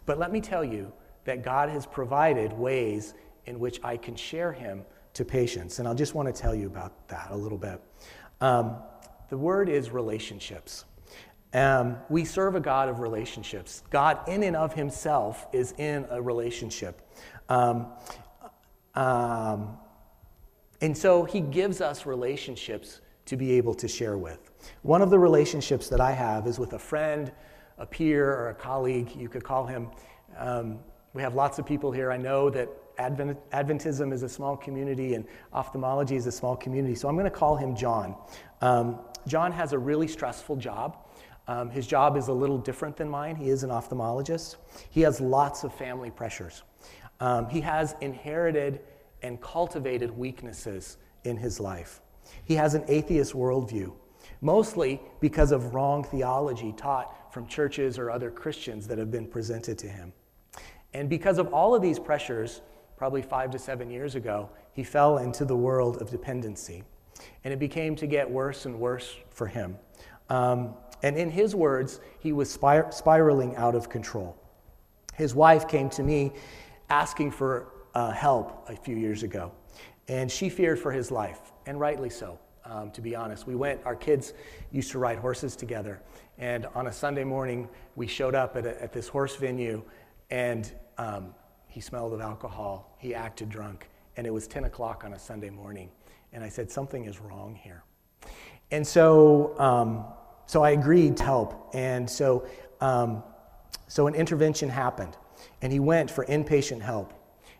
But let me tell you that God has provided ways in which I can share Him to patients. And I just want to tell you about that a little bit. Um, the word is relationships. Um, we serve a God of relationships. God, in and of himself, is in a relationship. Um, um, and so he gives us relationships to be able to share with. One of the relationships that I have is with a friend, a peer, or a colleague, you could call him. Um, we have lots of people here. I know that Advent, Adventism is a small community and ophthalmology is a small community, so I'm going to call him John. Um, John has a really stressful job. Um, his job is a little different than mine. He is an ophthalmologist. He has lots of family pressures. Um, he has inherited and cultivated weaknesses in his life. He has an atheist worldview, mostly because of wrong theology taught from churches or other Christians that have been presented to him. And because of all of these pressures, probably five to seven years ago, he fell into the world of dependency. And it became to get worse and worse for him. Um, and in his words, he was spir- spiraling out of control. His wife came to me asking for uh, help a few years ago, and she feared for his life, and rightly so. Um, to be honest, we went. Our kids used to ride horses together, and on a Sunday morning, we showed up at, a, at this horse venue, and um, he smelled of alcohol. He acted drunk, and it was 10 o'clock on a Sunday morning, and I said something is wrong here, and so um, so I agreed to help. And so, um, so an intervention happened, and he went for inpatient help.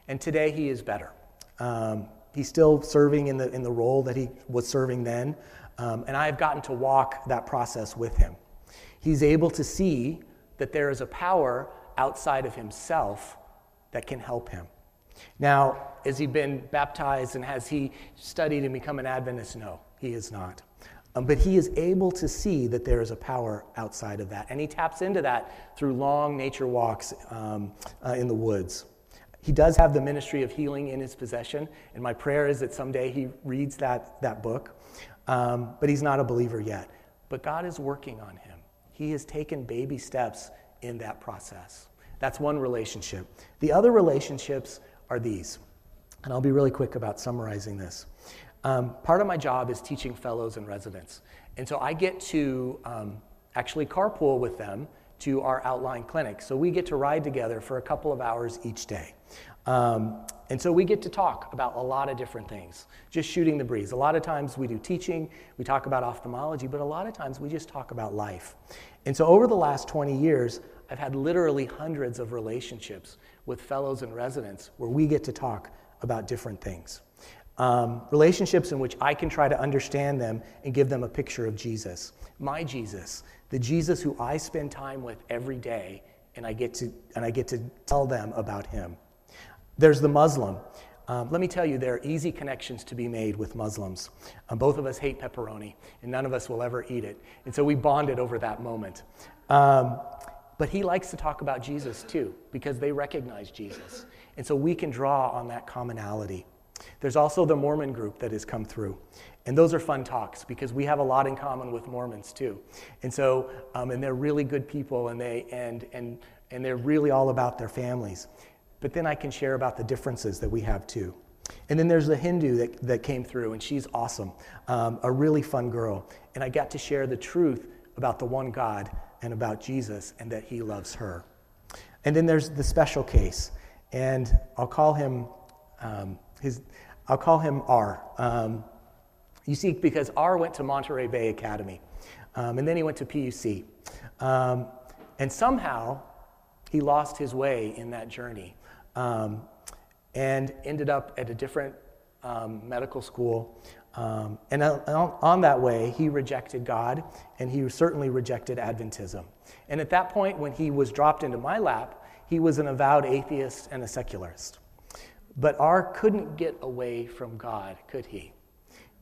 And today he is better. Um, he's still serving in the, in the role that he was serving then, um, and I have gotten to walk that process with him. He's able to see that there is a power outside of himself that can help him. Now, has he been baptized and has he studied and become an Adventist? No, he is not. Um, but he is able to see that there is a power outside of that. And he taps into that through long nature walks um, uh, in the woods. He does have the ministry of healing in his possession, and my prayer is that someday he reads that, that book. Um, but he's not a believer yet. But God is working on him. He has taken baby steps in that process. That's one relationship. The other relationships are these. And I'll be really quick about summarizing this. Um, part of my job is teaching fellows and residents. And so I get to um, actually carpool with them to our outline clinic. So we get to ride together for a couple of hours each day. Um, and so we get to talk about a lot of different things, just shooting the breeze. A lot of times we do teaching, we talk about ophthalmology, but a lot of times we just talk about life. And so over the last 20 years, I've had literally hundreds of relationships with fellows and residents where we get to talk about different things. Um, relationships in which I can try to understand them and give them a picture of Jesus, my Jesus, the Jesus who I spend time with every day, and I get to, and I get to tell them about him. There's the Muslim. Um, let me tell you, there are easy connections to be made with Muslims. Um, both of us hate pepperoni, and none of us will ever eat it. And so we bonded over that moment. Um, but he likes to talk about Jesus too, because they recognize Jesus. And so we can draw on that commonality. There's also the Mormon group that has come through. And those are fun talks because we have a lot in common with Mormons too. And so, um, and they're really good people and, they, and, and, and they're really all about their families. But then I can share about the differences that we have too. And then there's the Hindu that, that came through, and she's awesome, um, a really fun girl. And I got to share the truth about the one God and about Jesus and that he loves her. And then there's the special case, and I'll call him um, his, I'll call him R. Um, you see, because R went to Monterey Bay Academy, um, and then he went to PUC. Um, and somehow he lost his way in that journey um, and ended up at a different um, medical school. Um, and on, on that way, he rejected God, and he certainly rejected Adventism. And at that point, when he was dropped into my lap, he was an avowed atheist and a secularist. But R couldn't get away from God, could he?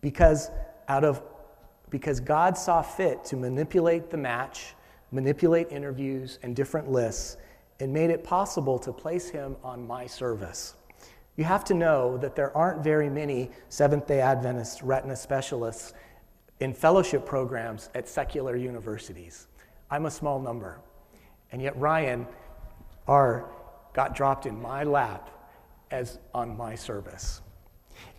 Because out of because God saw fit to manipulate the match, manipulate interviews and different lists, and made it possible to place him on my service. You have to know that there aren't very many Seventh day Adventist retina specialists in fellowship programs at secular universities. I'm a small number. And yet, Ryan R. got dropped in my lap as on my service.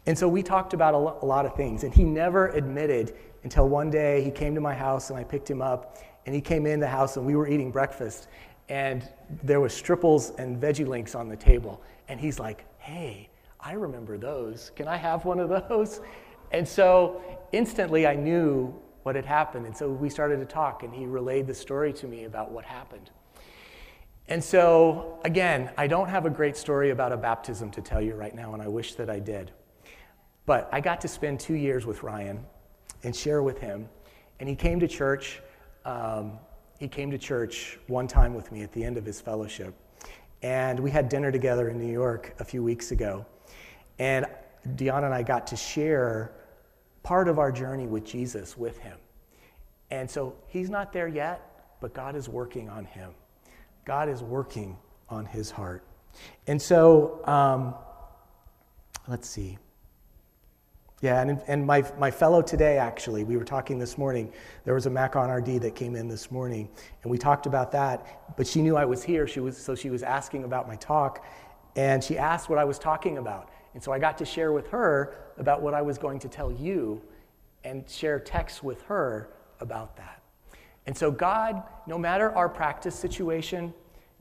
And so we talked about a lot of things, and he never admitted until one day he came to my house and I picked him up and he came in the house and we were eating breakfast and there was stripples and veggie links on the table and he's like, "Hey, I remember those. Can I have one of those?" [LAUGHS] And so instantly I knew what had happened and so we started to talk and he relayed the story to me about what happened. And so, again, I don't have a great story about a baptism to tell you right now, and I wish that I did. But I got to spend two years with Ryan and share with him. And he came to church. Um, he came to church one time with me at the end of his fellowship. And we had dinner together in New York a few weeks ago. And Deanna and I got to share part of our journey with Jesus with him. And so he's not there yet, but God is working on him. God is working on his heart. And so, um, let's see. Yeah, and, and my, my fellow today, actually, we were talking this morning. There was a Mac on RD that came in this morning, and we talked about that. But she knew I was here, she was, so she was asking about my talk, and she asked what I was talking about. And so I got to share with her about what I was going to tell you and share text with her about that. And so, God, no matter our practice situation,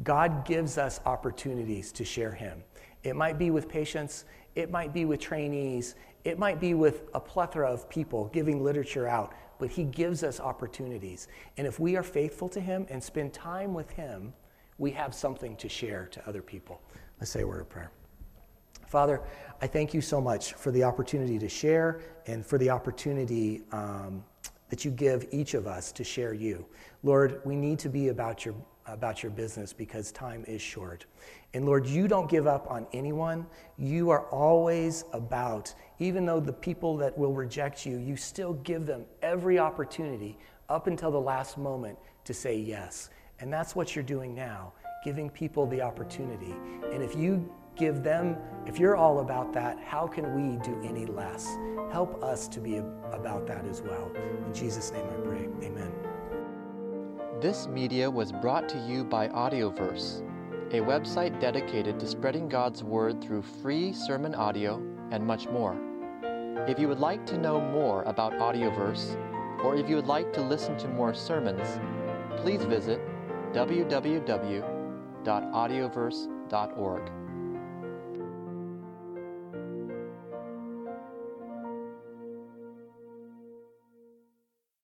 God gives us opportunities to share Him. It might be with patients, it might be with trainees, it might be with a plethora of people giving literature out, but He gives us opportunities. And if we are faithful to Him and spend time with Him, we have something to share to other people. Let's say a word of prayer. Father, I thank you so much for the opportunity to share and for the opportunity um, that you give each of us to share you. Lord, we need to be about your about your business because time is short. And Lord, you don't give up on anyone. You are always about, even though the people that will reject you, you still give them every opportunity up until the last moment to say yes. And that's what you're doing now, giving people the opportunity. And if you give them, if you're all about that, how can we do any less? Help us to be about that as well. In Jesus' name I pray. Amen. This media was brought to you by Audioverse, a website dedicated to spreading God's Word through free sermon audio and much more. If you would like to know more about Audioverse, or if you would like to listen to more sermons, please visit www.audioverse.org.